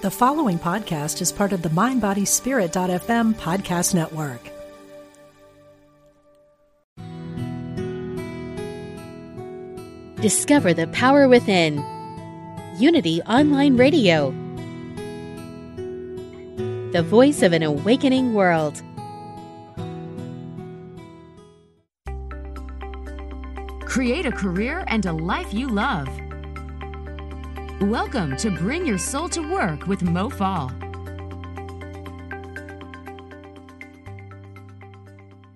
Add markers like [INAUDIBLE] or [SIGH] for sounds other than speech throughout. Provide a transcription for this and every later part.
The following podcast is part of the MindBodySpirit.fm podcast network. Discover the power within. Unity Online Radio. The voice of an awakening world. Create a career and a life you love. Welcome to Bring Your Soul to Work with Mo Fall.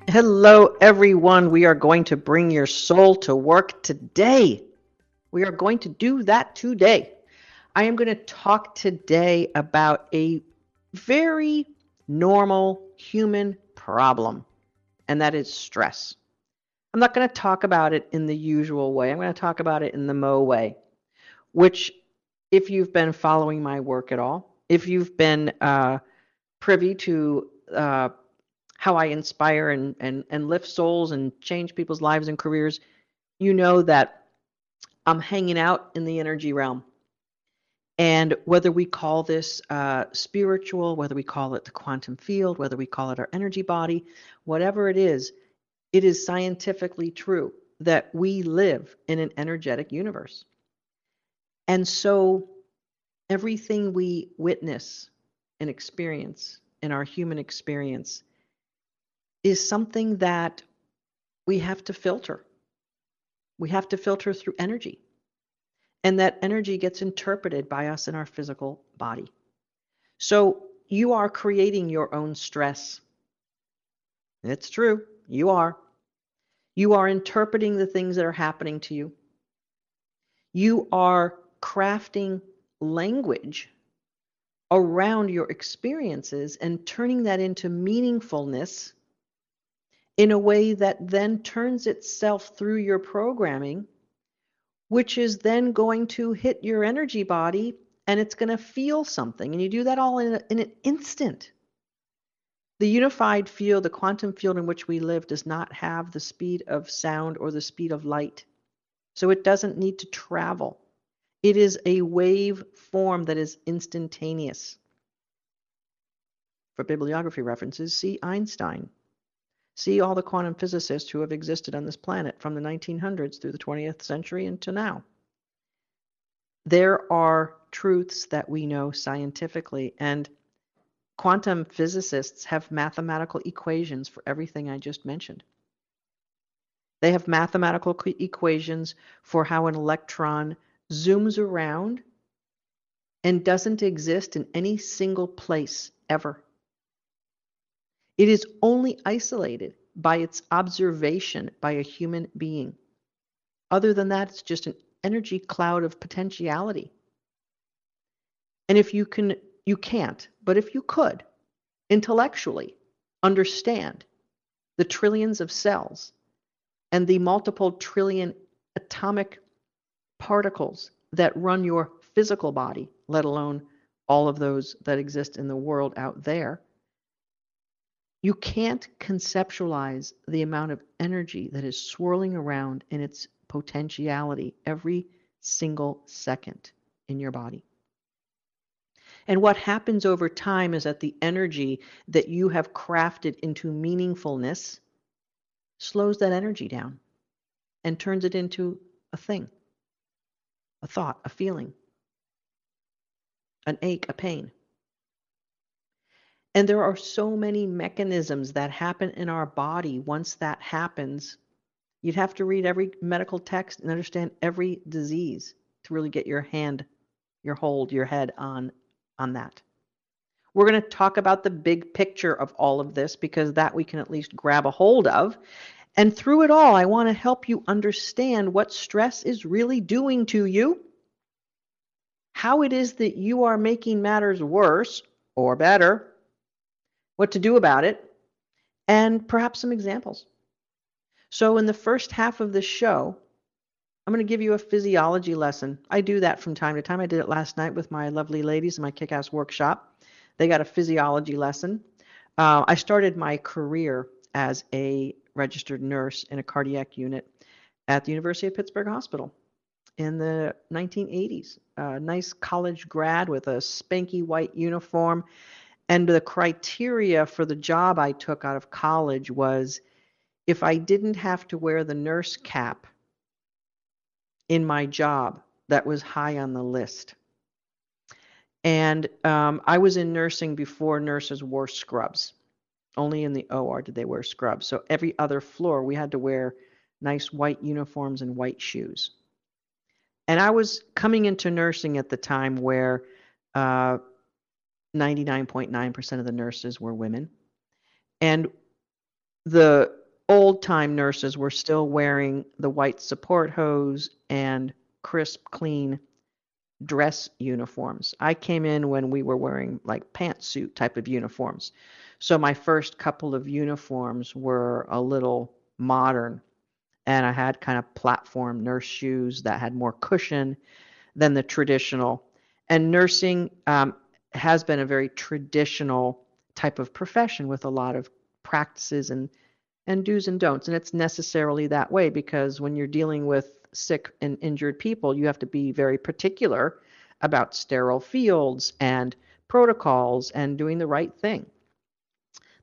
Hello, everyone. We are going to bring your soul to work today. We are going to do that today. I am going to talk today about a very normal human problem, and that is stress. I'm not going to talk about it in the usual way. I'm going to talk about it in the Mo way, which, if you've been following my work at all, if you've been uh, privy to uh, how I inspire and, and, and lift souls and change people's lives and careers, you know that I'm hanging out in the energy realm. And whether we call this uh, spiritual, whether we call it the quantum field, whether we call it our energy body, whatever it is, it is scientifically true that we live in an energetic universe. And so everything we witness and experience in our human experience is something that we have to filter. We have to filter through energy. And that energy gets interpreted by us in our physical body. So you are creating your own stress. It's true. You are. You are interpreting the things that are happening to you. You are crafting language around your experiences and turning that into meaningfulness in a way that then turns itself through your programming, which is then going to hit your energy body and it's going to feel something. And you do that all in, a, in an instant. The unified field, the quantum field in which we live, does not have the speed of sound or the speed of light. So it doesn't need to travel. It is a wave form that is instantaneous. For bibliography references, see Einstein. See all the quantum physicists who have existed on this planet from the 1900s through the 20th century until now. There are truths that we know scientifically, and quantum physicists have mathematical equations for everything I just mentioned. They have mathematical equations for how an electron zooms around and doesn't exist in any single place ever. It is only isolated by its observation by a human being. Other than that, it's just an energy cloud of potentiality. And if you can, you can't, but if you could intellectually understand the trillions of cells and the multiple trillion atomic particles that run your physical body, let alone all of those that exist in the world out there, you can't conceptualize the amount of energy that is swirling around in its potentiality every single second in your body. And what happens over time is that the energy that you have crafted into meaningfulness slows that energy down and turns it into a thing, a thought, a feeling, an ache, a pain. And there are so many mechanisms that happen in our body once that happens. You'd have to read every medical text and understand every disease to really get your hand, your hold, your head on on that. We're going to talk about the big picture of all of this because that we can at least grab a hold of. And through it all, I want to help you understand what stress is really doing to you, how it is that you are making matters worse or better, what to do about it, and perhaps some examples. So, in the first half of the show, I'm going to give you a physiology lesson. I do that from time to time. I did it last night with my lovely ladies in my kick ass workshop. They got a physiology lesson. Uh, I started my career as a registered nurse in a cardiac unit at the University of Pittsburgh Hospital. in the 1980s. A nice college grad with a spanky white uniform. And the criteria for the job I took out of college was if I didn't have to wear the nurse cap in my job, that was high on the list. And um, I was in nursing before nurses wore scrubs. Only in the OR did they wear scrubs. So every other floor, we had to wear nice white uniforms and white shoes. And I was coming into nursing at the time where uh, 99.9% of the nurses were women. And the old time nurses were still wearing the white support hose and crisp, clean dress uniforms. I came in when we were wearing like pantsuit type of uniforms. So my first couple of uniforms were a little modern and I had kind of platform nurse shoes that had more cushion than the traditional. And nursing um, has been a very traditional type of profession with a lot of practices and and do's and don'ts. And it's necessarily that way because when you're dealing with sick and injured people, you have to be very particular about sterile fields and protocols and doing the right thing.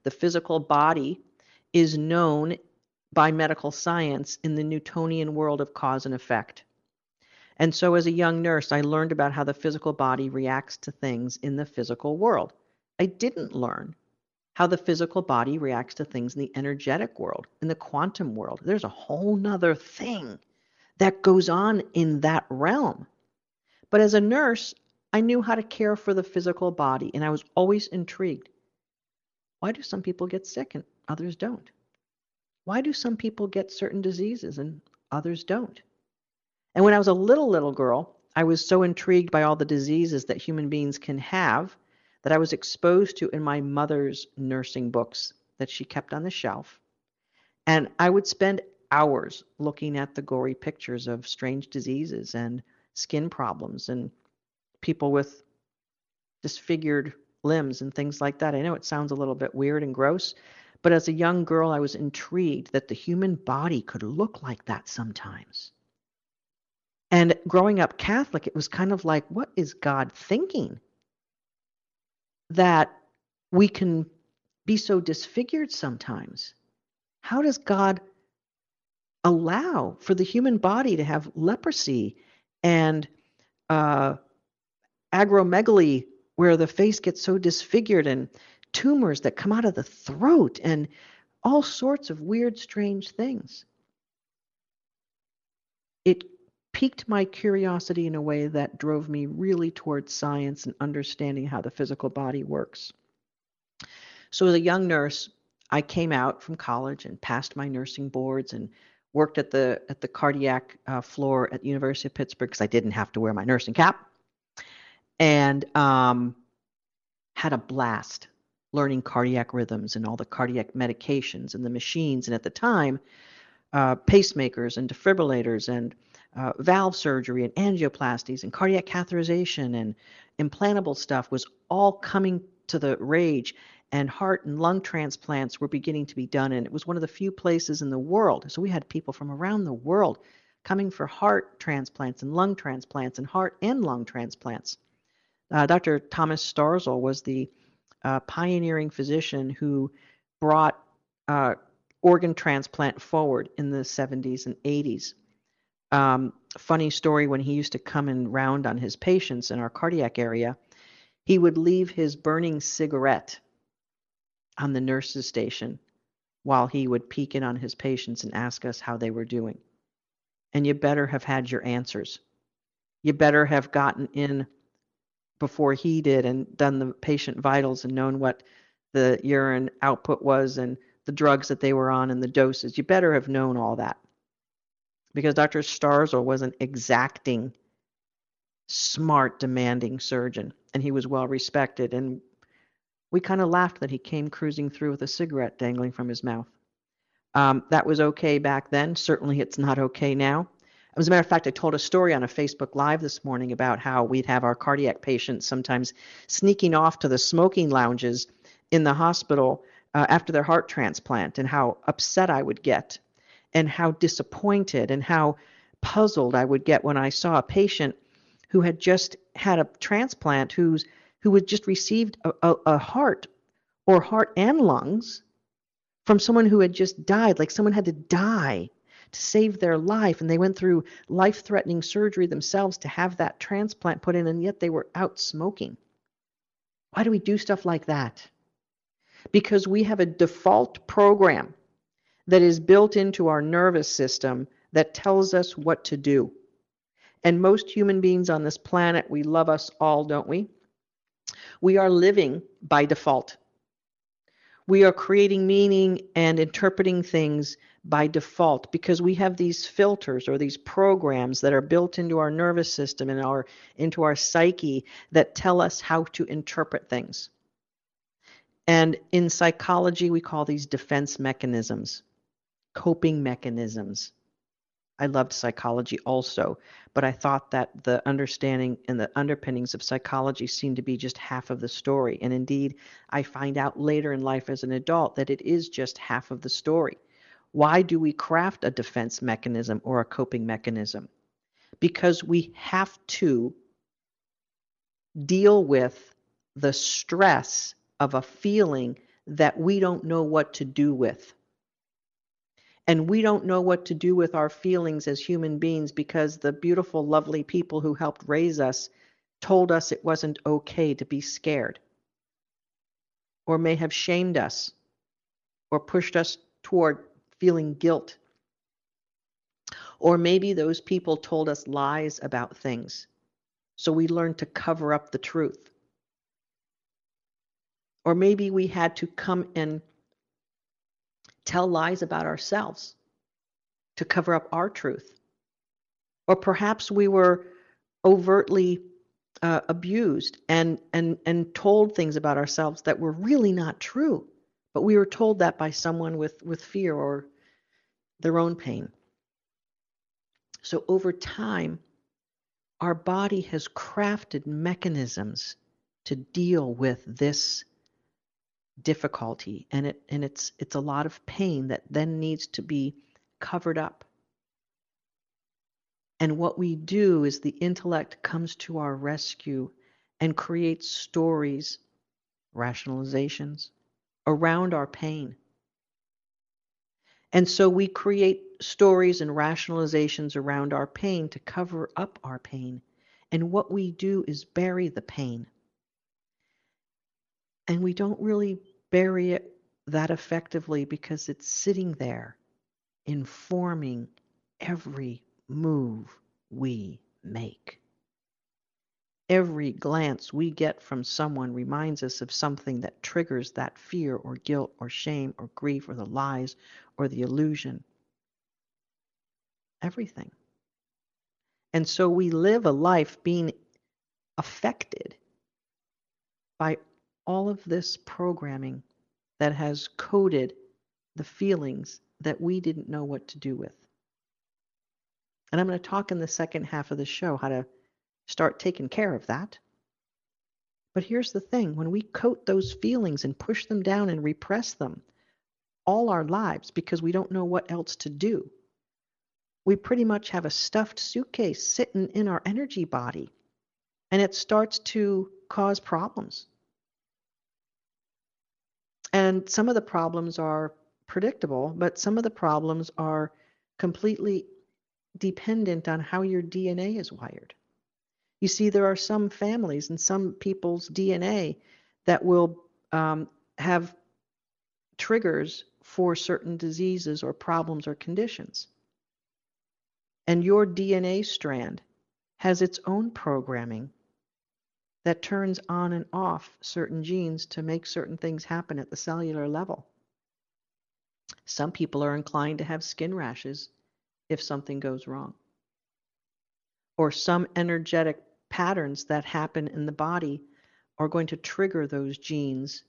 The physical body is known by medical science in the Newtonian world of cause and effect. And so, as a young nurse, I learned about how the physical body reacts to things in the physical world. I didn't learn how the physical body reacts to things in the energetic world, in the quantum world. There's a whole nother thing that goes on in that realm. But as a nurse, I knew how to care for the physical body, and I was always intrigued. Why do some people get sick and others don't? Why do some people get certain diseases and others don't? And when I was a little, little girl, I was so intrigued by all the diseases that human beings can have that I was exposed to in my mother's nursing books that she kept on the shelf. And I would spend hours looking at the gory pictures of strange diseases and skin problems and people with disfigured limbs and things like that. I know it sounds a little bit weird and gross, but as a young girl, I was intrigued that the human body could look like that sometimes. And growing up Catholic, it was kind of like, what is God thinking? That we can be so disfigured sometimes. How does God allow for the human body to have leprosy and uh, acromegaly, where the face gets so disfigured, and tumors that come out of the throat, and all sorts of weird, strange things. It piqued my curiosity in a way that drove me really towards science and understanding how the physical body works. So, as a young nurse, I came out from college and passed my nursing boards and worked at the at the cardiac uh, floor at the University of Pittsburgh because I didn't have to wear my nursing cap, and um, had a blast learning cardiac rhythms and all the cardiac medications and the machines. And at the time, uh, pacemakers and defibrillators and uh, valve surgery and angioplasties and cardiac catheterization and implantable stuff was all coming to the rage and heart and lung transplants were beginning to be done. And it was one of the few places in the world. So we had people from around the world coming for heart transplants and lung transplants and heart and lung transplants. Uh, Dr. Thomas Starzl was the uh, pioneering physician who brought uh, organ transplant forward in the 70s and 80s. Um, funny story when he used to come and round on his patients in our cardiac area, he would leave his burning cigarette on the nurse's station while he would peek in on his patients and ask us how they were doing. And you better have had your answers. You better have gotten in before he did and done the patient vitals and known what the urine output was and the drugs that they were on and the doses. You better have known all that. Because Dr. Starzl was an exacting, smart, demanding surgeon, and he was well respected. And we kind of laughed that he came cruising through with a cigarette dangling from his mouth. Um, that was okay back then. Certainly, it's not okay now. As a matter of fact, I told a story on a Facebook Live this morning about how we'd have our cardiac patients sometimes sneaking off to the smoking lounges in the hospital uh, after their heart transplant, and how upset I would get, and how disappointed, and how puzzled I would get when I saw a patient who had just had a transplant who's who had just received a, a, a heart or heart and lungs from someone who had just died, like someone had to die to save their life and they went through life threatening surgery themselves to have that transplant put in and yet they were out smoking. Why do we do stuff like that? Because we have a default program that is built into our nervous system that tells us what to do. And most human beings on this planet, we love us all, don't we? We are living by default. We are creating meaning and interpreting things by default because we have these filters or these programs that are built into our nervous system and our into our psyche that tell us how to interpret things. And in psychology we call these defense mechanisms, coping mechanisms. I loved psychology also, but I thought that the understanding and the underpinnings of psychology seemed to be just half of the story. And indeed, I find out later in life as an adult that it is just half of the story. Why do we craft a defense mechanism or a coping mechanism? Because we have to deal with the stress of a feeling that we don't know what to do with. And we don't know what to do with our feelings as human beings because the beautiful, lovely people who helped raise us told us it wasn't okay to be scared, or may have shamed us, or pushed us toward feeling guilt. Or maybe those people told us lies about things, so we learned to cover up the truth. Or maybe we had to come and tell lies about ourselves to cover up our truth. Or perhaps we were overtly uh, abused and, and, and told things about ourselves that were really not true, but we were told that by someone with, with fear or their own pain. So over time, our body has crafted mechanisms to deal with this difficulty and it and it's it's a lot of pain that then needs to be covered up and what we do is the intellect comes to our rescue and creates stories rationalizations around our pain. And so we create stories and rationalizations around our pain to cover up our pain. And what we do is bury the pain. And we don't really bury it that effectively because it's sitting there informing every move we make. Every glance we get from someone reminds us of something that triggers that fear or guilt or shame or grief or the lies or the illusion. Everything. And so we live a life being affected by all of this programming that has coded the feelings that we didn't know what to do with. And I'm going to talk in the second half of the show how to start taking care of that. But here's the thing when we coat those feelings and push them down and repress them all our lives because we don't know what else to do, we pretty much have a stuffed suitcase sitting in our energy body. And it starts to cause problems. And some of the problems are predictable, but some of the problems are completely dependent on how your DNA is wired. You see, there are some families and some people's DNA that will um, have triggers for certain diseases or problems or conditions. And your DNA strand has its own programming that turns on and off certain genes to make certain things happen at the cellular level. Some people are inclined to have skin rashes if something goes wrong. Or some energetic patterns that happen in the body are going to trigger those genes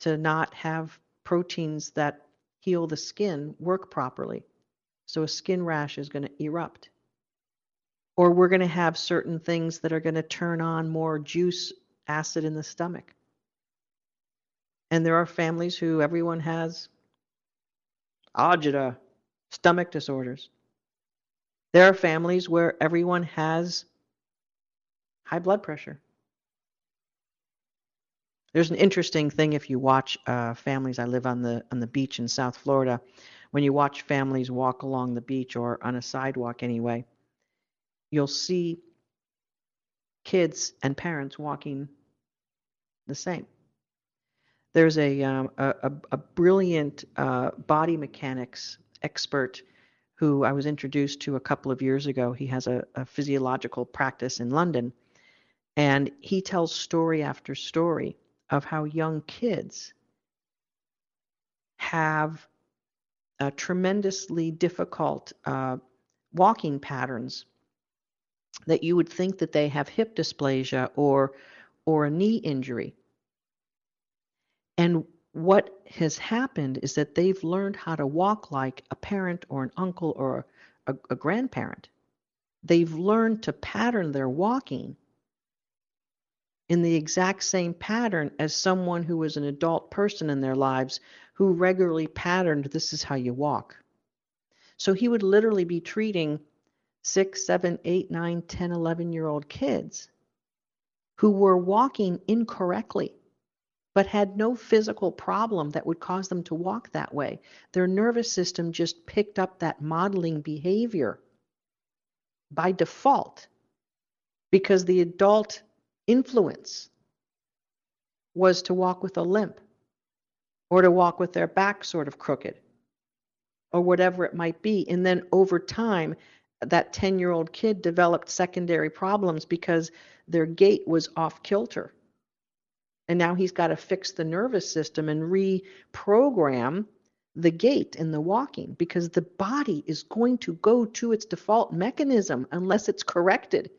to not have proteins that heal the skin work properly. So a skin rash is going to erupt or we're going to have certain things that are going to turn on more juice acid in the stomach. And there are families who everyone has agita, stomach disorders. There are families where everyone has high blood pressure. There's an interesting thing if you watch uh, families. I live on the on the beach in South Florida. When you watch families walk along the beach or on a sidewalk anyway, you'll see kids and parents walking the same. There's a um, a, a, brilliant uh, body mechanics expert who I was introduced to a couple of years ago. He has a, a physiological practice in London, and he tells story after story of how young kids have tremendously difficult uh, walking patterns that you would think that they have hip dysplasia or or a knee injury. And what has happened is that they've learned how to walk like a parent or an uncle or a, a grandparent. They've learned to pattern their walking in the exact same pattern as someone who was an adult person in their lives who regularly patterned this is how you walk. So he would literally be treating six, seven, eight, nine, 10, 11 year old kids who were walking incorrectly but had no physical problem that would cause them to walk that way. Their nervous system just picked up that modeling behavior by default because the adult influence was to walk with a limp or to walk with their back sort of crooked or whatever it might be. And then over time, that 10 year old kid developed secondary problems because their gait was off kilter. And now he's got to fix the nervous system and reprogram the gait and the walking because the body is going to go to its default mechanism unless it's corrected.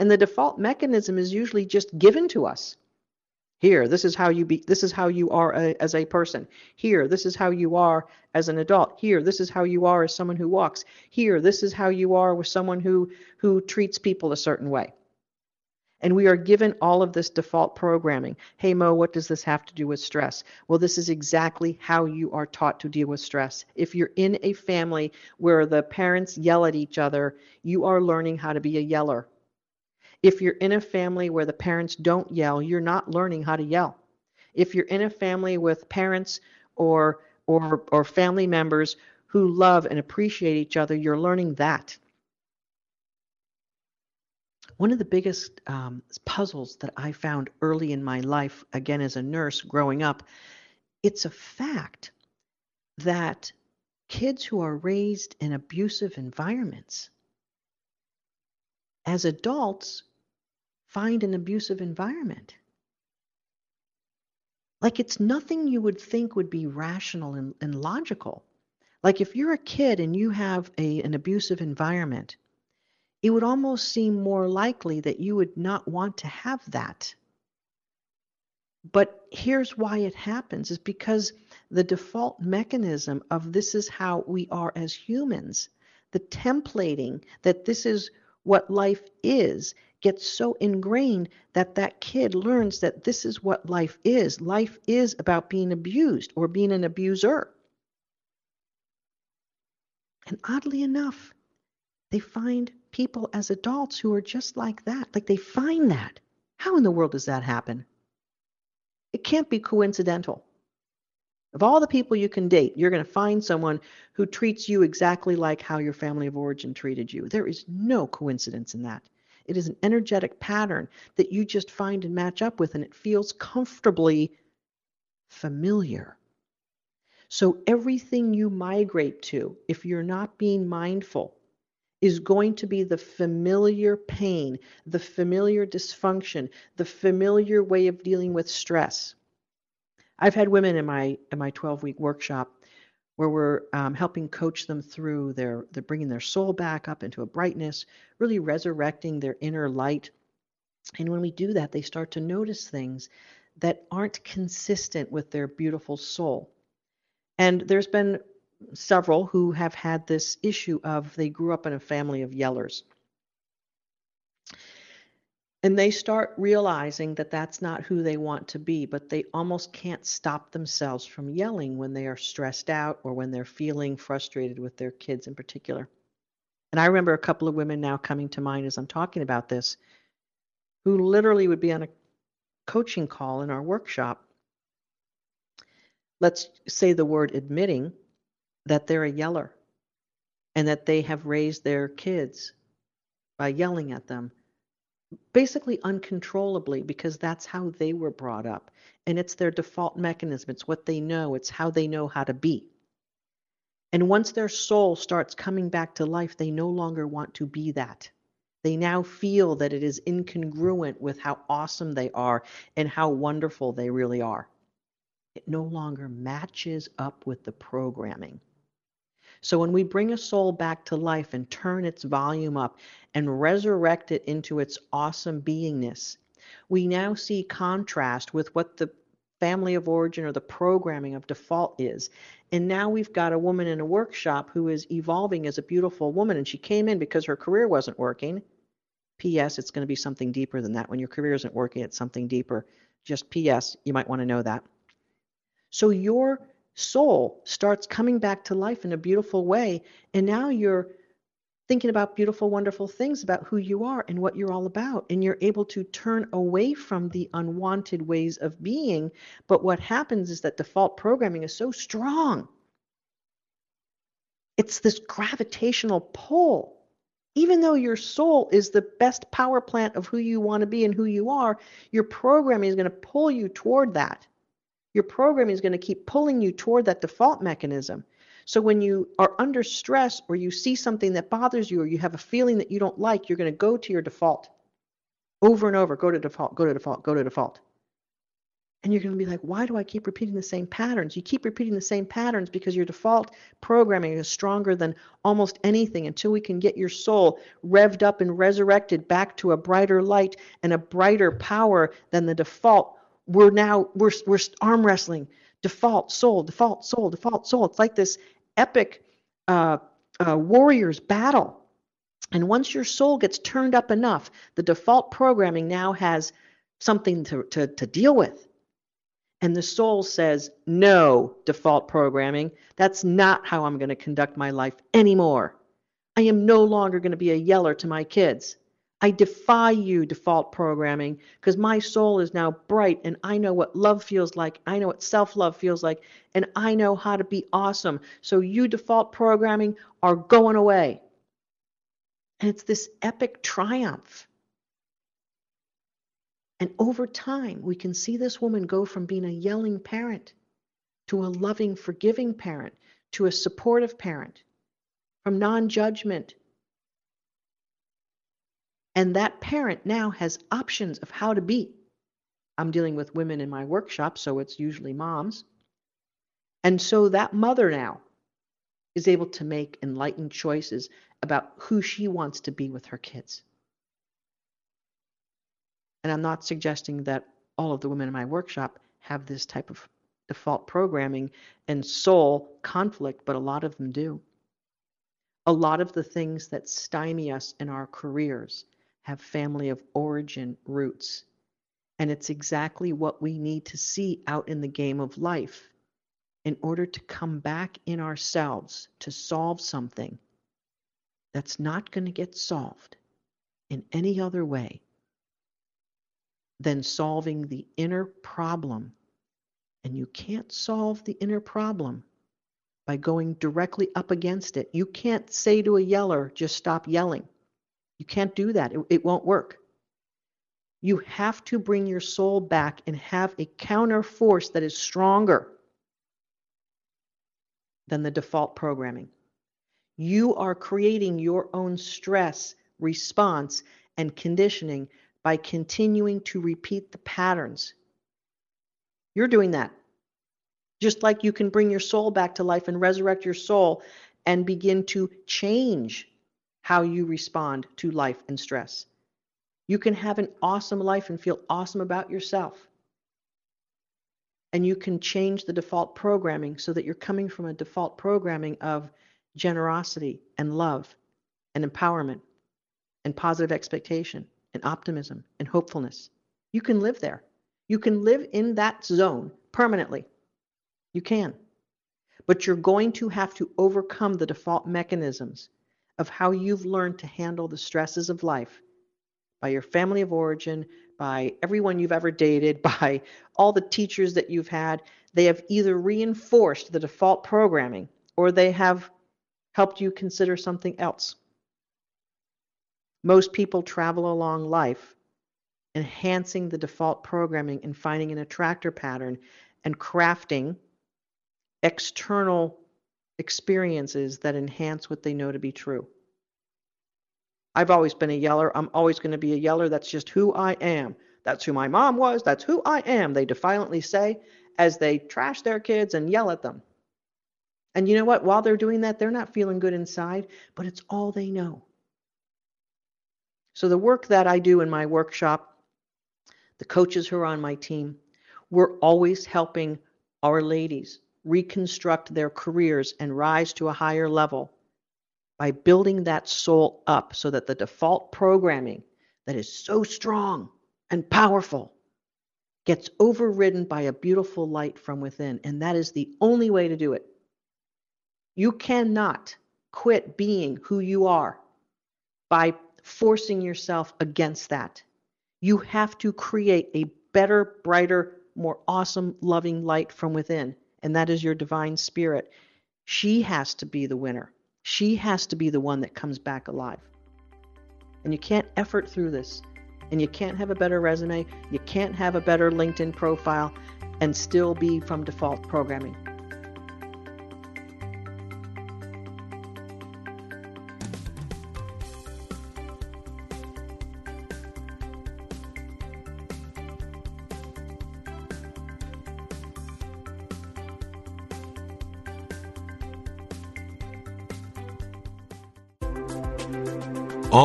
And the default mechanism is usually just given to us. Here, this is how you be this is how you are a, as a person. Here, this is how you are as an adult. Here, this is how you are as someone who walks. Here, this is how you are with someone who who treats people a certain way. And we are given all of this default programming. Hey, Mo, what does this have to do with stress? Well, this is exactly how you are taught to deal with stress. If you're in a family where the parents yell at each other, you are learning how to be a yeller. If you're in a family where the parents don't yell, you're not learning how to yell. If you're in a family with parents or or or family members who love and appreciate each other, you're learning that. One of the biggest um, puzzles that I found early in my life, again as a nurse growing up, it's a fact that kids who are raised in abusive environments, as adults, find an abusive environment. Like it's nothing you would think would be rational and, and logical. Like if you're a kid and you have a, an abusive environment, it would almost seem more likely that you would not want to have that. But here's why it happens is because the default mechanism of this is how we are as humans, the templating that this is what life is gets so ingrained that that kid learns that this is what life is. Life is about being abused or being an abuser. And oddly enough, they find people as adults who are just like that. Like they find that. How in the world does that happen? It can't be coincidental. Of all the people you can date, you're going to find someone who treats you exactly like how your family of origin treated you. There is no coincidence in that. It is an energetic pattern that you just find and match up with, and it feels comfortably familiar. So, everything you migrate to, if you're not being mindful, is going to be the familiar pain, the familiar dysfunction, the familiar way of dealing with stress. I've had women in my in my 12 week workshop where we're um, helping coach them through their they're bringing their soul back up into a brightness, really resurrecting their inner light. And when we do that, they start to notice things that aren't consistent with their beautiful soul. And there's been several who have had this issue of they grew up in a family of yellers. And they start realizing that that's not who they want to be, but they almost can't stop themselves from yelling when they are stressed out or when they're feeling frustrated with their kids in particular. And I remember a couple of women now coming to mind as I'm talking about this who literally would be on a coaching call in our workshop. Let's say the word admitting that they're a yeller and that they have raised their kids by yelling at them basically uncontrollably because that's how they were brought up. And it's their default mechanism. It's what they know. It's how they know how to be. And once their soul starts coming back to life they no longer want to be that. They now feel that it is incongruent with how awesome they are and how wonderful they really are. It no longer matches up with the programming so when we bring a soul back to life and turn its volume up and resurrect it into its awesome beingness, we now see contrast with what the family of origin or the programming of default is. And now we've got a woman in a workshop who is evolving as a beautiful woman, and she came in because her career wasn't working. P.S. It's going to be something deeper than that. When your career isn't working, it's something deeper. Just P.S. You might want to know that. So your soul starts coming back to life in a beautiful way. And now you're thinking about beautiful, wonderful things about who you are and what you're all about. And you're able to turn away from the unwanted ways of being. But what happens is that default programming is so strong. It's this gravitational pull. Even though your soul is the best power plant of who you want to be and who you are, your programming is going to pull you toward that your programming is going to keep pulling you toward that default mechanism. So when you are under stress or you see something that bothers you or you have a feeling that you don't like, you're going to go to your default over and over. Go to default, go to default, go to default. And you're going to be like, why do I keep repeating the same patterns? You keep repeating the same patterns because your default programming is stronger than almost anything until we can get your soul revved up and resurrected back to a brighter light and a brighter power than the default we're now we're we're arm wrestling. Default soul default soul default soul. It's like this epic uh, uh, warriors battle. And once your soul gets turned up enough the default programming now has something to, to, to deal with. And the soul says no default programming. That's not how i'm going to conduct my life anymore. I am no longer going to be a yeller to my kids I defy you, default programming, because my soul is now bright and I know what love feels like. I know what self love feels like, and I know how to be awesome. So, you, default programming, are going away. And it's this epic triumph. And over time, we can see this woman go from being a yelling parent to a loving, forgiving parent to a supportive parent, from non judgment and that parent now has options of how to be. I'm dealing with women in my workshop, so it's usually moms. And so that mother now is able to make enlightened choices about who she wants to be with her kids. And I'm not suggesting that all of the women in my workshop have this type of default programming and soul conflict, but a lot of them do. A lot of the things that stymie us in our careers have family of origin roots. And it's exactly what we need to see out in the game of life in order to come back in ourselves to solve something that's not going to get solved in any other way than solving the inner problem. And you can't solve the inner problem by going directly up against it. You can't say to a yeller, just stop yelling. You can't do that, it, it won't work. You have to bring your soul back and have a counter force that is stronger than the default programming. You are creating your own stress response and conditioning by continuing to repeat the patterns. You're doing that. Just like you can bring your soul back to life and resurrect your soul and begin to change how you respond to life and stress. You can have an awesome life and feel awesome about yourself. And you can change the default programming so that you're coming from a default programming of generosity and love and empowerment and positive expectation and optimism and hopefulness. You can live there. You can live in that zone permanently. You can. But you're going to have to overcome the default mechanisms of how you've learned to handle the stresses of life by your family of origin, by everyone you've ever dated, [LAUGHS] by all the teachers that you've had, they have either reinforced the default programming or they have helped you consider something else. Most people travel along life enhancing the default programming and finding an attractor pattern and crafting external experiences that enhance what they know to be true. I've always been a yeller. I'm always going to be a yeller. That's just who I am. That's who my mom was. That's who I am, they defiantly say as they trash their kids and yell at them. And you know what? While they're doing that, they're not feeling good inside, but it's all they know. So, the work that I do in my workshop, the coaches who are on my team, we're always helping our ladies reconstruct their careers and rise to a higher level by building that soul up so that the default programming that is so strong and powerful gets overridden by a beautiful light from within. And that is the only way to do it. You cannot quit being who you are by forcing yourself against that. You have to create a better, brighter, more awesome, loving light from within. And that is your divine spirit. She has to be the winner. She has to be the one that comes back alive. And you can't effort through this. And you can't have a better resume. You can't have a better LinkedIn profile and still be from default programming.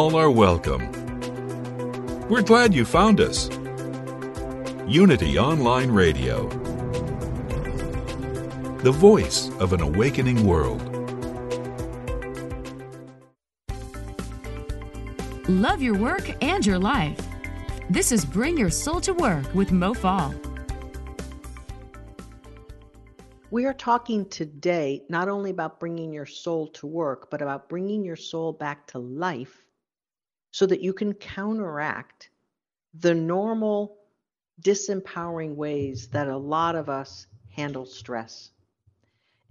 All are welcome. We're glad you found us. Unity Online Radio, the voice of an awakening world. Love your work and your life. This is Bring Your Soul to Work with Mo Fall. We are talking today not only about bringing your soul to work, but about bringing your soul back to life so that you can counteract the normal disempowering ways that a lot of us handle stress.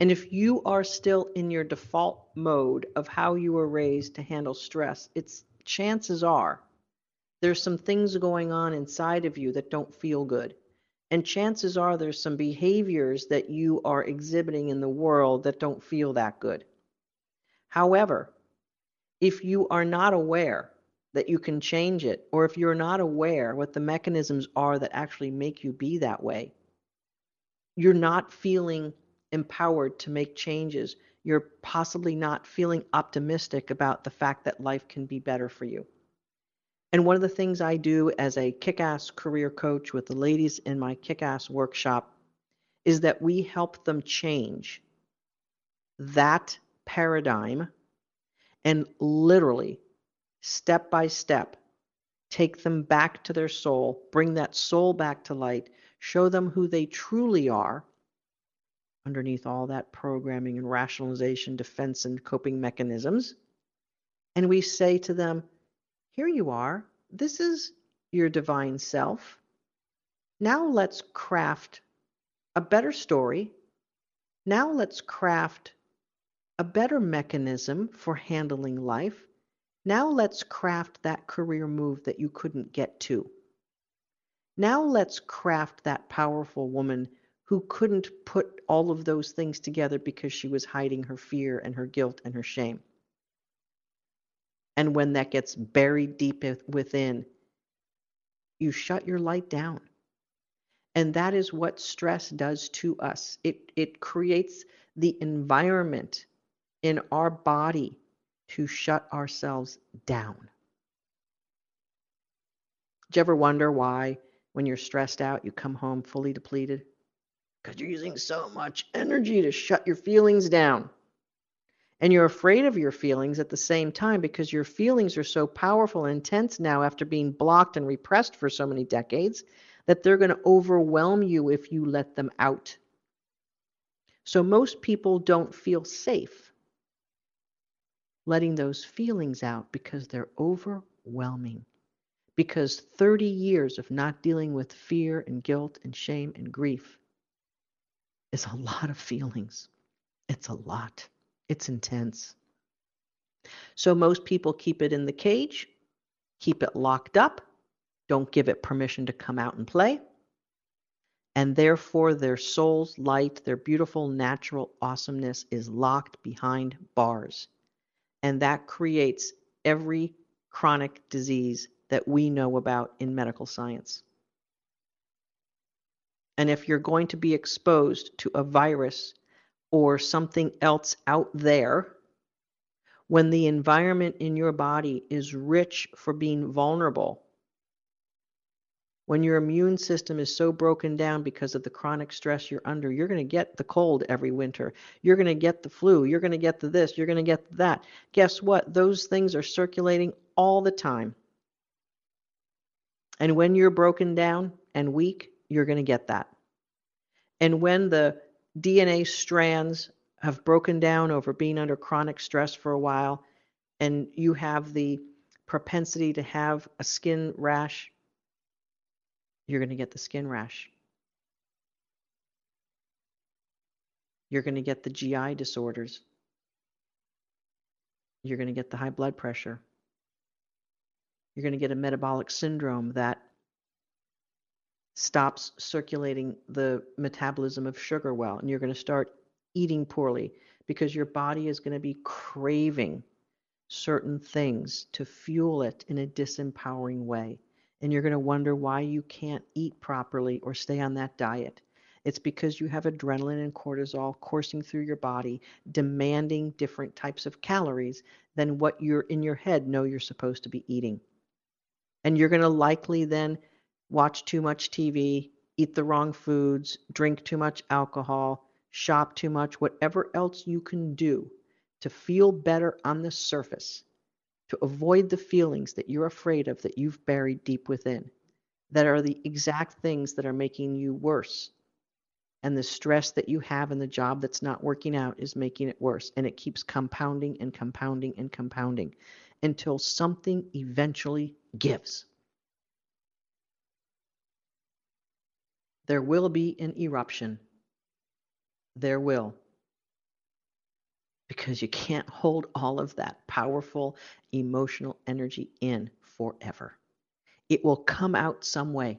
And if you are still in your default mode of how you were raised to handle stress, it's chances are there's some things going on inside of you that don't feel good. And chances are there's some behaviors that you are exhibiting in the world that don't feel that good. However, if you are not aware that you can change it, or if you're not aware what the mechanisms are that actually make you be that way, you're not feeling empowered to make changes. You're possibly not feeling optimistic about the fact that life can be better for you. And one of the things I do as a kick ass career coach with the ladies in my kick ass workshop is that we help them change that paradigm and literally step by step, take them back to their soul, bring that soul back to light, show them who they truly are underneath all that programming and rationalization, defense, and coping mechanisms. And we say to them, Here you are. This is your divine self. Now let's craft a better story. Now let's craft a better mechanism for handling life. Now let's craft that career move that you couldn't get to. Now let's craft that powerful woman who couldn't put all of those things together because she was hiding her fear and her guilt and her shame. And when that gets buried deep within, you shut your light down. And that is what stress does to us. It, it creates the environment in our body to shut ourselves down. Do you ever wonder why, when you're stressed out, you come home fully depleted? Because you're using so much energy to shut your feelings down. And you're afraid of your feelings at the same time because your feelings are so powerful and intense now after being blocked and repressed for so many decades that they're going to overwhelm you if you let them out. So most people don't feel safe letting those feelings out because they're overwhelming. Because 30 years of not dealing with fear and guilt and shame and grief is a lot of feelings. It's a lot. It's intense. So most people keep it in the cage, keep it locked up, don't give it permission to come out and play. And therefore, their soul's light, their beautiful natural awesomeness is locked behind bars. And that creates every chronic disease that we know about in medical science. And if you're going to be exposed to a virus or something else out there, when the environment in your body is rich for being vulnerable, when your immune system is so broken down because of the chronic stress you're under, you're going to get the cold every winter. You're going to get the flu. You're going to get the this. You're going to get that. Guess what? Those things are circulating all the time. And when you're broken down and weak, you're going to get that. And when the DNA strands have broken down over being under chronic stress for a while, and you have the propensity to have a skin rash, you're going to get the skin rash. You're going to get the GI disorders. You're going to get the high blood pressure. You're going to get a metabolic syndrome that stops circulating the metabolism of sugar well, and you're going to start eating poorly because your body is going to be craving certain things to fuel it in a disempowering way. And you're going to wonder why you can't eat properly or stay on that diet. It's because you have adrenaline and cortisol coursing through your body, demanding different types of calories than what you're in your head know you're supposed to be eating. And you're going to likely then watch too much TV, eat the wrong foods, drink too much alcohol, shop too much, whatever else you can do to feel better on the surface, to avoid the feelings that you're afraid of that you've buried deep within, that are the exact things that are making you worse. And the stress that you have in the job that's not working out is making it worse. And it keeps compounding and compounding and compounding until something eventually gives. There will be an eruption. There will. Because you can't hold all of that powerful emotional energy in forever. It will come out some way.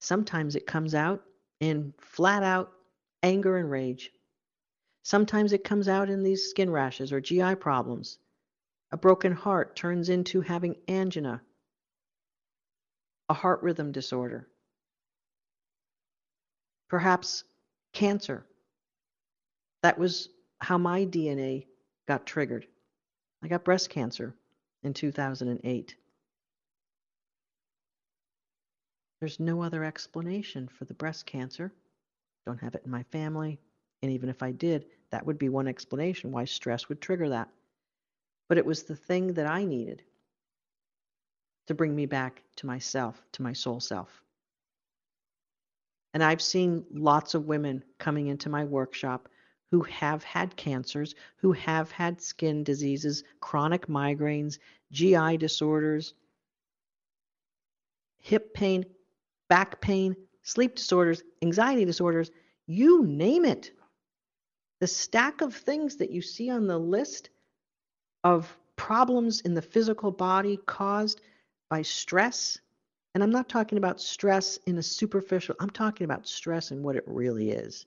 Sometimes it comes out in flat out anger and rage. Sometimes it comes out in these skin rashes or GI problems. A broken heart turns into having angina, a heart rhythm disorder, perhaps cancer. That was how my DNA got triggered. I got breast cancer in 2008. There's no other explanation for the breast cancer. Don't have it in my family. And even if I did, that would be one explanation why stress would trigger that. But it was the thing that I needed to bring me back to myself, to my soul self. And I've seen lots of women coming into my workshop who have had cancers, who have had skin diseases, chronic migraines, GI disorders, hip pain, back pain, sleep disorders, anxiety disorders, you name it. The stack of things that you see on the list of problems in the physical body caused by stress and I'm not talking about stress in a superficial, I'm talking about stress and what it really is.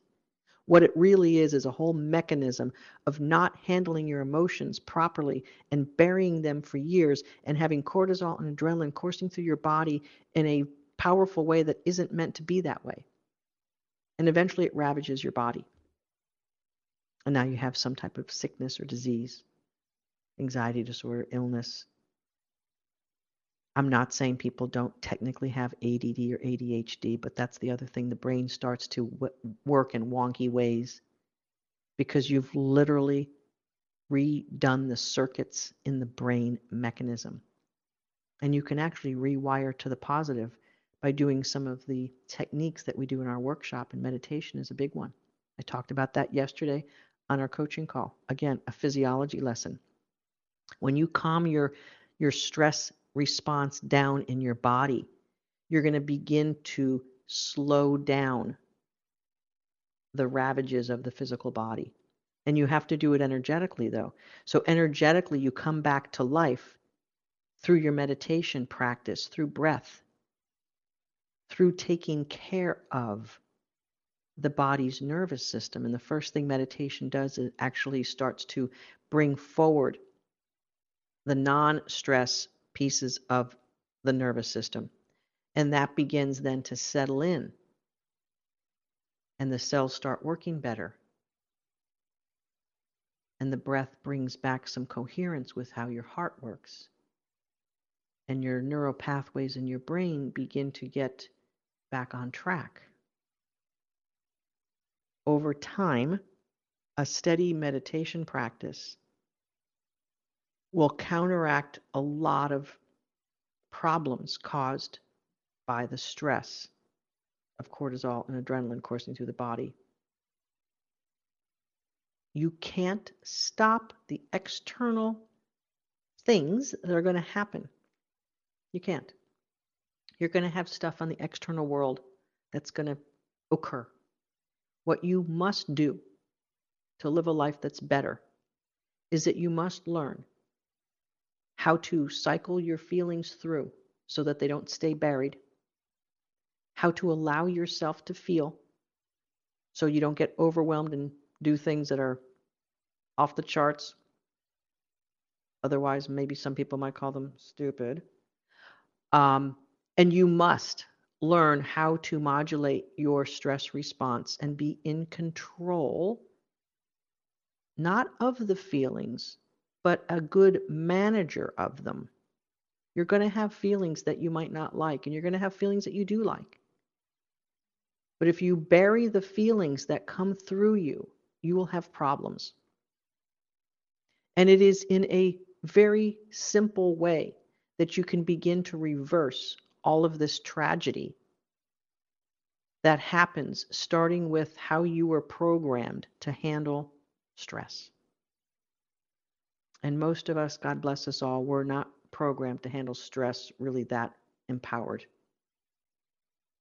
What it really is is a whole mechanism of not handling your emotions properly and burying them for years and having cortisol and adrenaline coursing through your body in a powerful way that isn't meant to be that way. And eventually it ravages your body. And now you have some type of sickness or disease, anxiety disorder, illness, I'm not saying people don't technically have ADD or ADHD, but that's the other thing. The brain starts to w- work in wonky ways because you've literally redone the circuits in the brain mechanism. And you can actually rewire to the positive by doing some of the techniques that we do in our workshop, and meditation is a big one. I talked about that yesterday on our coaching call. Again, a physiology lesson. When you calm your your stress response down in your body, you're going to begin to slow down the ravages of the physical body. And you have to do it energetically, though. So, energetically, you come back to life through your meditation practice, through breath, through taking care of the body's nervous system. And the first thing meditation does is actually starts to bring forward the non stress pieces of the nervous system. And that begins then to settle in. And the cells start working better. And the breath brings back some coherence with how your heart works. And your neural pathways in your brain begin to get back on track. Over time, a steady meditation practice will counteract a lot of problems caused by the stress of cortisol and adrenaline coursing through the body. You can't stop the external things that are going to happen. You can't. You're going to have stuff on the external world that's going to occur. What you must do to live a life that's better is that you must learn how to cycle your feelings through so that they don't stay buried, how to allow yourself to feel so you don't get overwhelmed and do things that are off the charts. Otherwise, maybe some people might call them stupid. Um, and you must learn how to modulate your stress response and be in control, not of the feelings, but a good manager of them. You're going to have feelings that you might not like, and you're going to have feelings that you do like. But if you bury the feelings that come through you, you will have problems. And it is in a very simple way that you can begin to reverse all of this tragedy that happens, starting with how you were programmed to handle stress. And most of us, God bless us all, were not programmed to handle stress really that empowered.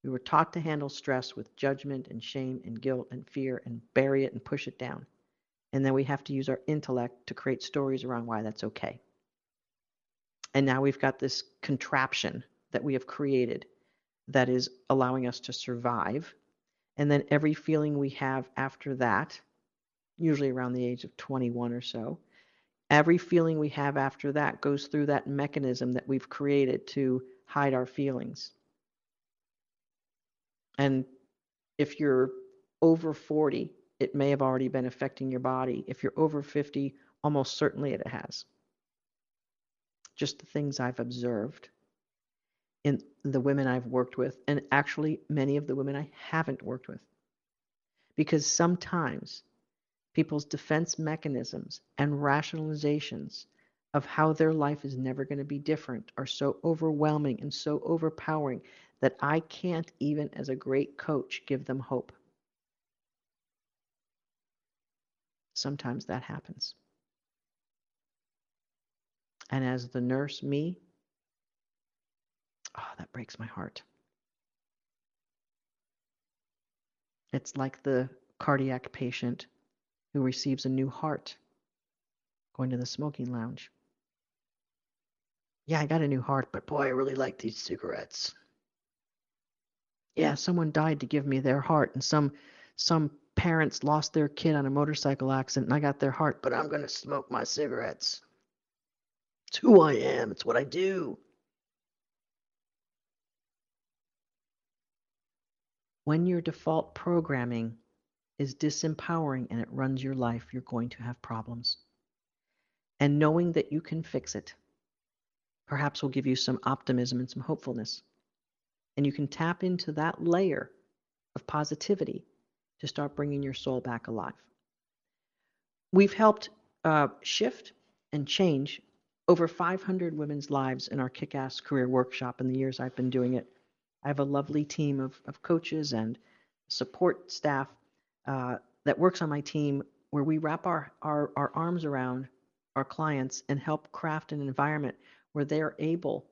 We were taught to handle stress with judgment and shame and guilt and fear and bury it and push it down. And then we have to use our intellect to create stories around why that's okay. And now we've got this contraption that we have created that is allowing us to survive. And then every feeling we have after that, usually around the age of 21 or so, every feeling we have after that goes through that mechanism that we've created to hide our feelings. And if you're over 40, it may have already been affecting your body. If you're over 50, almost certainly it has. Just the things I've observed in the women I've worked with, and actually many of the women I haven't worked with. Because sometimes people's defense mechanisms and rationalizations of how their life is never going to be different are so overwhelming and so overpowering that I can't even as a great coach give them hope. Sometimes that happens. And as the nurse, me, Oh, that breaks my heart. It's like the cardiac patient who receives a new heart going to the smoking lounge. Yeah, I got a new heart, but boy, I really like these cigarettes. Yeah, someone died to give me their heart, and some some parents lost their kid on a motorcycle accident, and I got their heart, but I'm gonna smoke my cigarettes. It's who I am. It's what I do. When your default programming is disempowering and it runs your life, you're going to have problems. And knowing that you can fix it perhaps will give you some optimism and some hopefulness. And you can tap into that layer of positivity to start bringing your soul back alive. We've helped uh, shift and change over 500 women's lives in our kick ass career workshop in the years I've been doing it. I have a lovely team of, of coaches and support staff uh, that works on my team where we wrap our, our, our arms around our clients and help craft an environment where they are able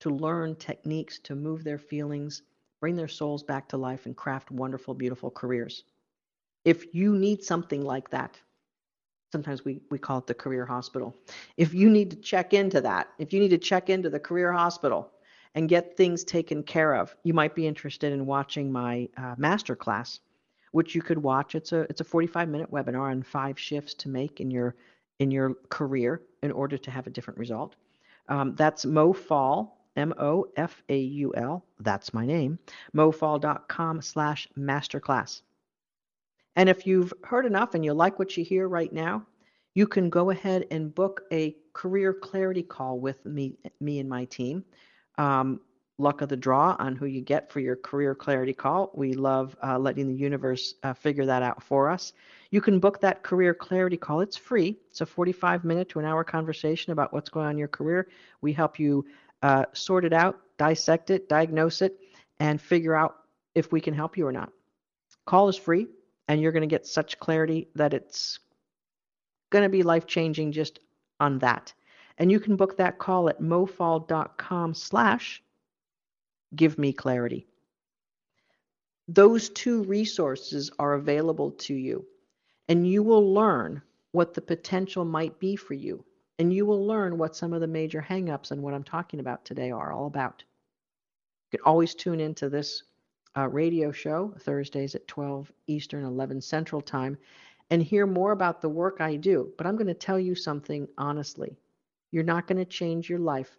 to learn techniques to move their feelings, bring their souls back to life, and craft wonderful, beautiful careers. If you need something like that, sometimes we, we call it the career hospital. If you need to check into that, if you need to check into the career hospital and get things taken care of, you might be interested in watching my uh, master class, which you could watch. It's a it's a 45 minute webinar on five shifts to make in your in your career in order to have a different result. Um, that's Mo Faul, M O F A U L. That's my name. mofaul.com slash masterclass. And if you've heard enough and you like what you hear right now, you can go ahead and book a career clarity call with me, me and my team. Um, luck of the draw on who you get for your career clarity call. We love uh, letting the universe uh, figure that out for us. You can book that career clarity call. It's free. It's a 45 minute to an hour conversation about what's going on in your career. We help you uh, sort it out, dissect it, diagnose it, and figure out if we can help you or not. Call is free and you're going to get such clarity that it's going to be life changing just on that. And you can book that call at mofaul.com slash give me clarity. Those two resources are available to you, and you will learn what the potential might be for you. And you will learn what some of the major hangups and what I'm talking about today are all about. You can always tune into this uh, radio show, Thursdays at 12 Eastern, 11 Central Time, and hear more about the work I do. But I'm going to tell you something honestly. You're not going to change your life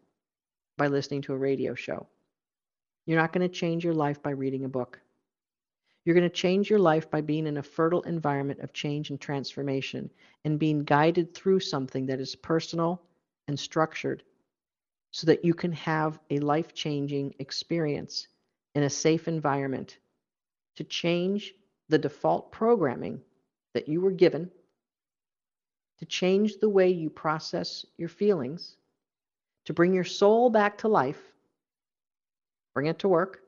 by listening to a radio show. You're not going to change your life by reading a book. You're going to change your life by being in a fertile environment of change and transformation and being guided through something that is personal and structured so that you can have a life changing experience in a safe environment to change the default programming that you were given, to change the way you process your feelings, to bring your soul back to life, bring it to work,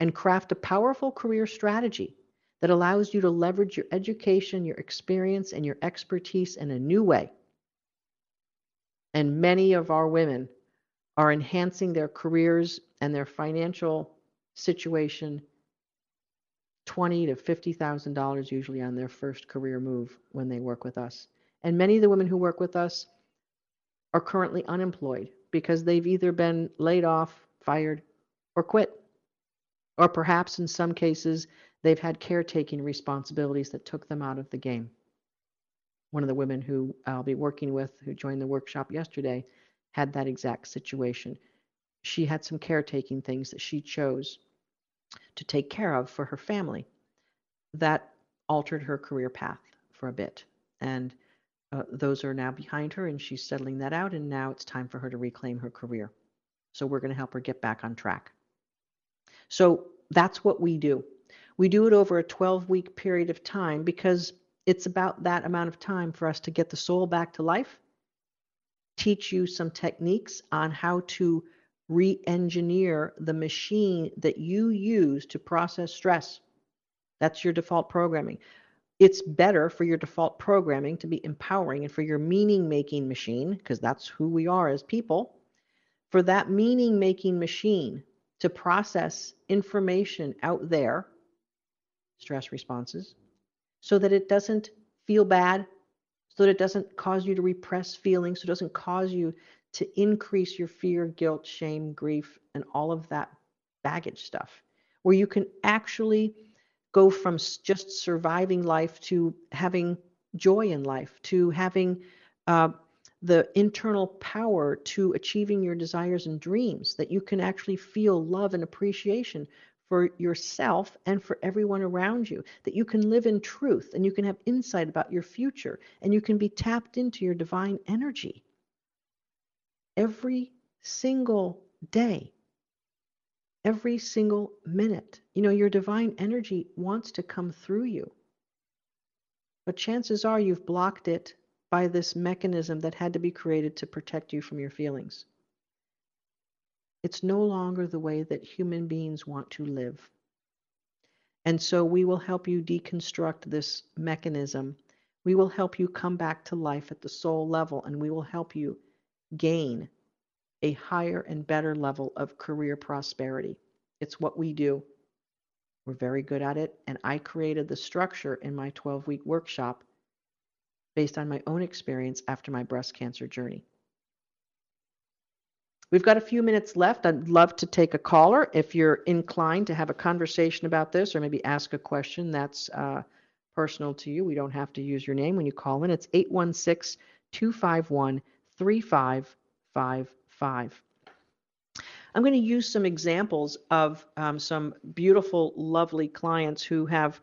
and craft a powerful career strategy that allows you to leverage your education, your experience, and your expertise in a new way. And many of our women are enhancing their careers and their financial situation twenty to fifty thousand dollars usually on their first career move when they work with us. And many of the women who work with us are currently unemployed because they've either been laid off, fired, or quit. Or perhaps in some cases, they've had caretaking responsibilities that took them out of the game. One of the women who I'll be working with, who joined the workshop yesterday, had that exact situation. She had some caretaking things that she chose to take care of for her family that altered her career path for a bit. And uh, those are now behind her, and she's settling that out. And now it's time for her to reclaim her career. So we're going to help her get back on track. So that's what we do. We do it over a 12 week period of time because it's about that amount of time for us to get the soul back to life, teach you some techniques on how to re engineer the machine that you use to process stress. That's your default programming. It's better for your default programming to be empowering and for your meaning making machine, because that's who we are as people, for that meaning making machine to process information out there, stress responses, so that it doesn't feel bad, so that it doesn't cause you to repress feelings, so it doesn't cause you to increase your fear, guilt, shame, grief, and all of that baggage stuff, where you can actually go from just surviving life to having joy in life, to having uh, the internal power to achieving your desires and dreams, that you can actually feel love and appreciation for yourself and for everyone around you, that you can live in truth and you can have insight about your future and you can be tapped into your divine energy every single day, every single minute. You know, your divine energy wants to come through you. But chances are you've blocked it by this mechanism that had to be created to protect you from your feelings. It's no longer the way that human beings want to live. And so we will help you deconstruct this mechanism We will help you come back to life at the soul level, and we will help you gain a higher and better level of career prosperity. It's what we do. We're very good at it, and I created the structure in my 12 week workshop based on my own experience after my breast cancer journey. We've got a few minutes left. I'd love to take a caller if you're inclined to have a conversation about this or maybe ask a question that's uh, personal to you. We don't have to use your name when you call in. It's 816 251 3555. I'm going to use some examples of um, some beautiful, lovely clients who have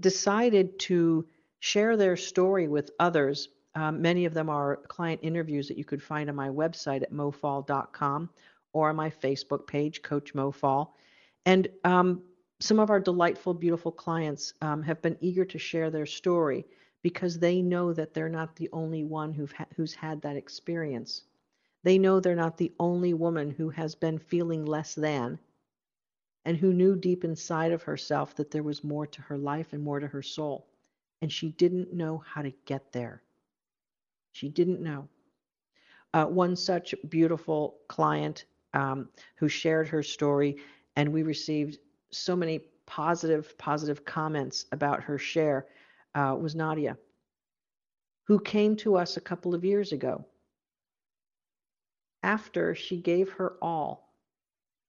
decided to share their story with others. Um, many of them are client interviews that you could find on my website at mofaul.com or on my Facebook page, Coach Mofaul. And um, some of our delightful, beautiful clients um, have been eager to share their story because they know that they're not the only one who've ha- who's had that experience. They know they're not the only woman who has been feeling less than and who knew deep inside of herself that there was more to her life and more to her soul. And she didn't know how to get there. She didn't know. Uh, one such beautiful client um, who shared her story, and we received so many positive, positive comments about her share uh, was Nadia, who came to us a couple of years ago after she gave her all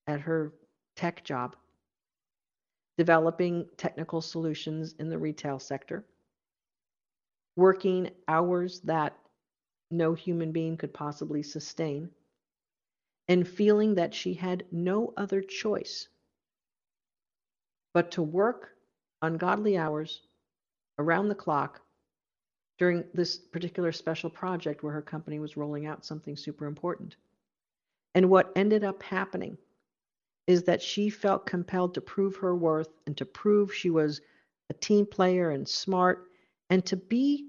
at her tech job, developing technical solutions in the retail sector, working hours that no human being could possibly sustain, and feeling that she had no other choice but to work ungodly hours around the clock during this particular special project where her company was rolling out something super important. And what ended up happening is that she felt compelled to prove her worth and to prove she was a team player and smart and to be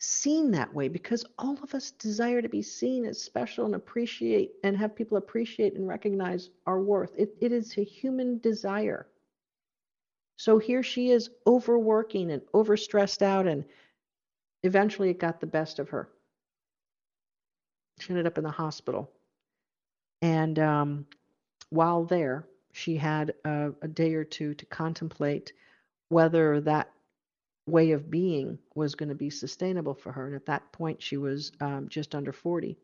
seen that way because all of us desire to be seen as special and appreciate and have people appreciate and recognize our worth. It, it is a human desire. So here she is overworking and overstressed out, and eventually it got the best of her. She ended up in the hospital. And um, while there, she had a, a day or two to contemplate whether that way of being was going to be sustainable for her. And at that point, she was um, just under 40,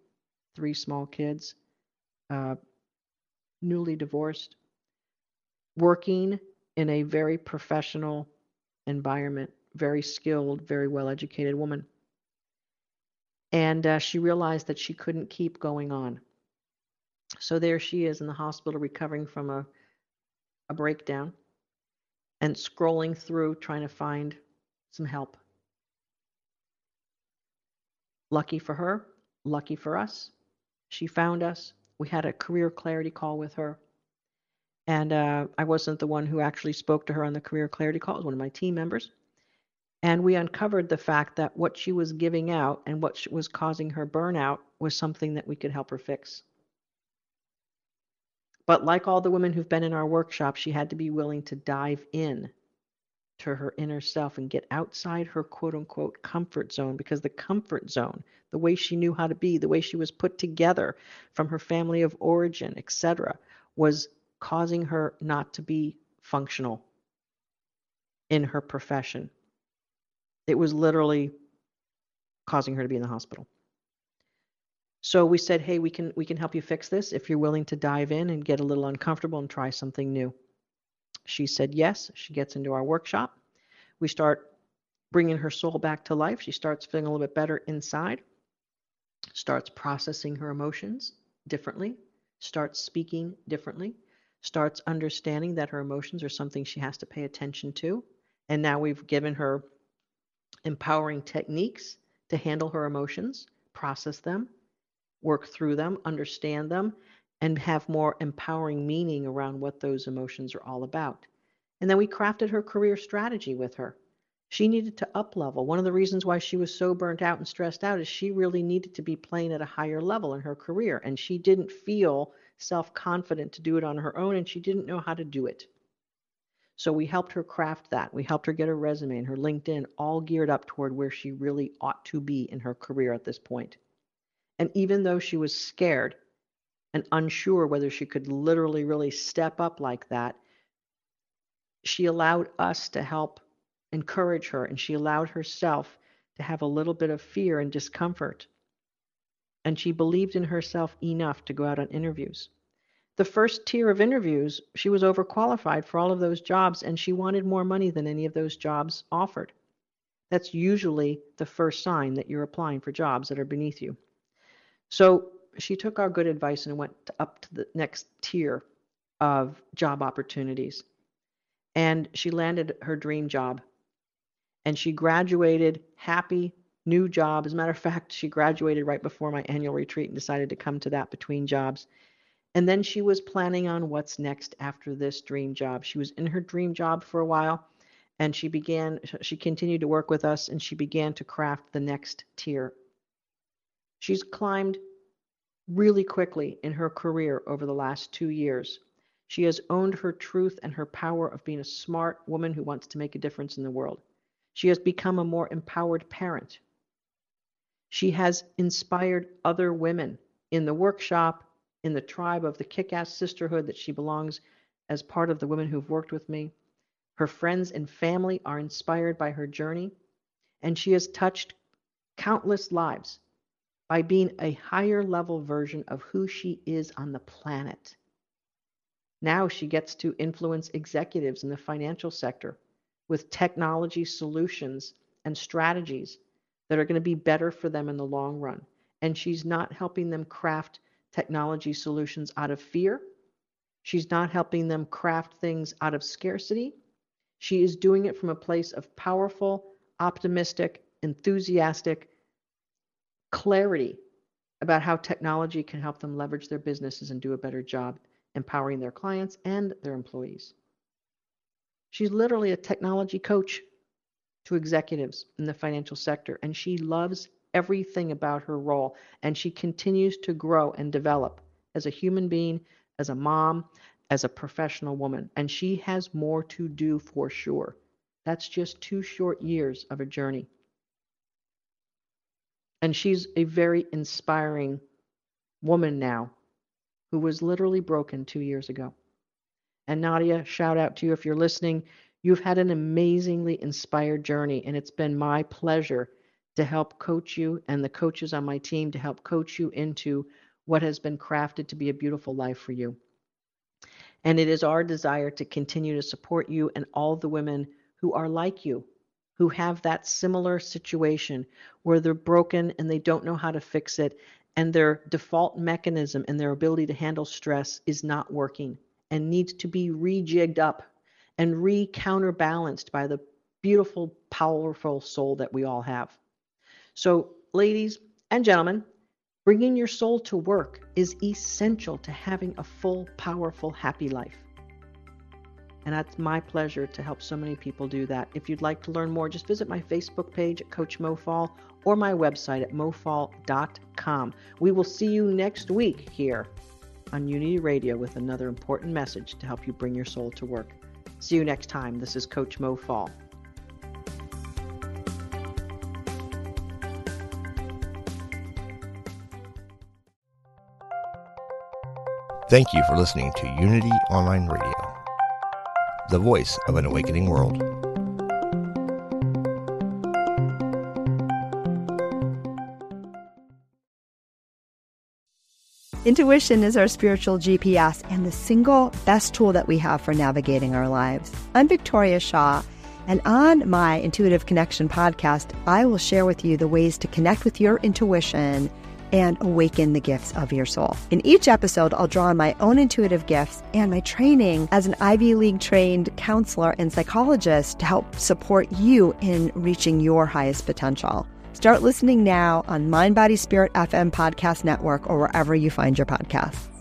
three small kids, uh, newly divorced, working in a very professional environment, very skilled, very well educated woman. And uh, she realized that she couldn't keep going on. So there she is in the hospital recovering from a, a breakdown and scrolling through trying to find some help. Lucky for her, lucky for us, she found us. We had a career clarity call with her. And uh, I wasn't the one who actually spoke to her on the career clarity call, it was one of my team members. And we uncovered the fact that what she was giving out and what was causing her burnout was something that we could help her fix. But like all the women who've been in our workshop, she had to be willing to dive in to her inner self and get outside her quote unquote comfort zone because the comfort zone, the way she knew how to be, the way she was put together from her family of origin, etc., was causing her not to be functional in her profession. It was literally causing her to be in the hospital. So we said, "Hey, we can we can help you fix this if you're willing to dive in and get a little uncomfortable and try something new." She said yes. She gets into our workshop. We start bringing her soul back to life. She starts feeling a little bit better inside, starts processing her emotions differently, starts speaking differently, starts understanding that her emotions are something she has to pay attention to. And now we've given her empowering techniques to handle her emotions, process them, work through them, understand them, and have more empowering meaning around what those emotions are all about. And then we crafted her career strategy with her. She needed to up level. One of the reasons why she was so burnt out and stressed out is she really needed to be playing at a higher level in her career. And she didn't feel self confident to do it on her own, and she didn't know how to do it. So we helped her craft that. We helped her get her resume and her LinkedIn all geared up toward where she really ought to be in her career at this point. And even though she was scared and unsure whether she could literally really step up like that, she allowed us to help encourage her and she allowed herself to have a little bit of fear and discomfort. And she believed in herself enough to go out on interviews the first tier of interviews, she was overqualified for all of those jobs and she wanted more money than any of those jobs offered. That's usually the first sign that you're applying for jobs that are beneath you. So she took our good advice and went up to the next tier of job opportunities. And she landed her dream job. And she graduated happy, new job. As a matter of fact, she graduated right before my annual retreat and decided to come to that between jobs. And then she was planning on what's next after this dream job. She was in her dream job for a while and she began she continued to work with us and she began to craft the next tier. She's climbed really quickly in her career over the last 2 years. She has owned her truth and her power of being a smart woman who wants to make a difference in the world. She has become a more empowered parent. She has inspired other women in the workshop in the tribe of the kick ass sisterhood that she belongs as part of the women who've worked with me. Her friends and family are inspired by her journey, and she has touched countless lives by being a higher level version of who she is on the planet. Now she gets to influence executives in the financial sector with technology solutions and strategies that are going to be better for them in the long run. And she's not helping them craft technology solutions out of fear. She's not helping them craft things out of scarcity. She is doing it from a place of powerful, optimistic, enthusiastic clarity about how technology can help them leverage their businesses and do a better job empowering their clients and their employees. She's literally a technology coach to executives in the financial sector, and she loves everything about her role, and she continues to grow and develop as a human being, as a mom, as a professional woman. And she has more to do for sure. That's just two short years of a journey. And she's a very inspiring woman now who was literally broken two years ago. And Nadia, shout out to you if you're listening. You've had an amazingly inspired journey, and it's been my pleasure to help coach you and the coaches on my team to help coach you into what has been crafted to be a beautiful life for you. And it is our desire to continue to support you and all the women who are like you, who have that similar situation where they're broken and they don't know how to fix it, and their default mechanism and their ability to handle stress is not working and needs to be rejigged up and re counterbalanced by the beautiful, powerful soul that we all have. So, ladies and gentlemen, bringing your soul to work is essential to having a full, powerful, happy life. And that's my pleasure to help so many people do that. If you'd like to learn more, just visit my Facebook page at Coach Mofaul or my website at mofaul.com. We will see you next week here on Unity Radio with another important message to help you bring your soul to work. See you next time. This is Coach Mo Faul. Thank you for listening to Unity Online Radio, the voice of an awakening world. Intuition is our spiritual GPS and the single best tool that we have for navigating our lives. I'm Victoria Shaw, and on my Intuitive Connection podcast, I will share with you the ways to connect with your intuition and awaken the gifts of your soul. In each episode, I'll draw on my own intuitive gifts and my training as an Ivy League trained counselor and psychologist to help support you in reaching your highest potential. Start listening now on Mind Body Spirit FM Podcast Network or wherever you find your podcasts.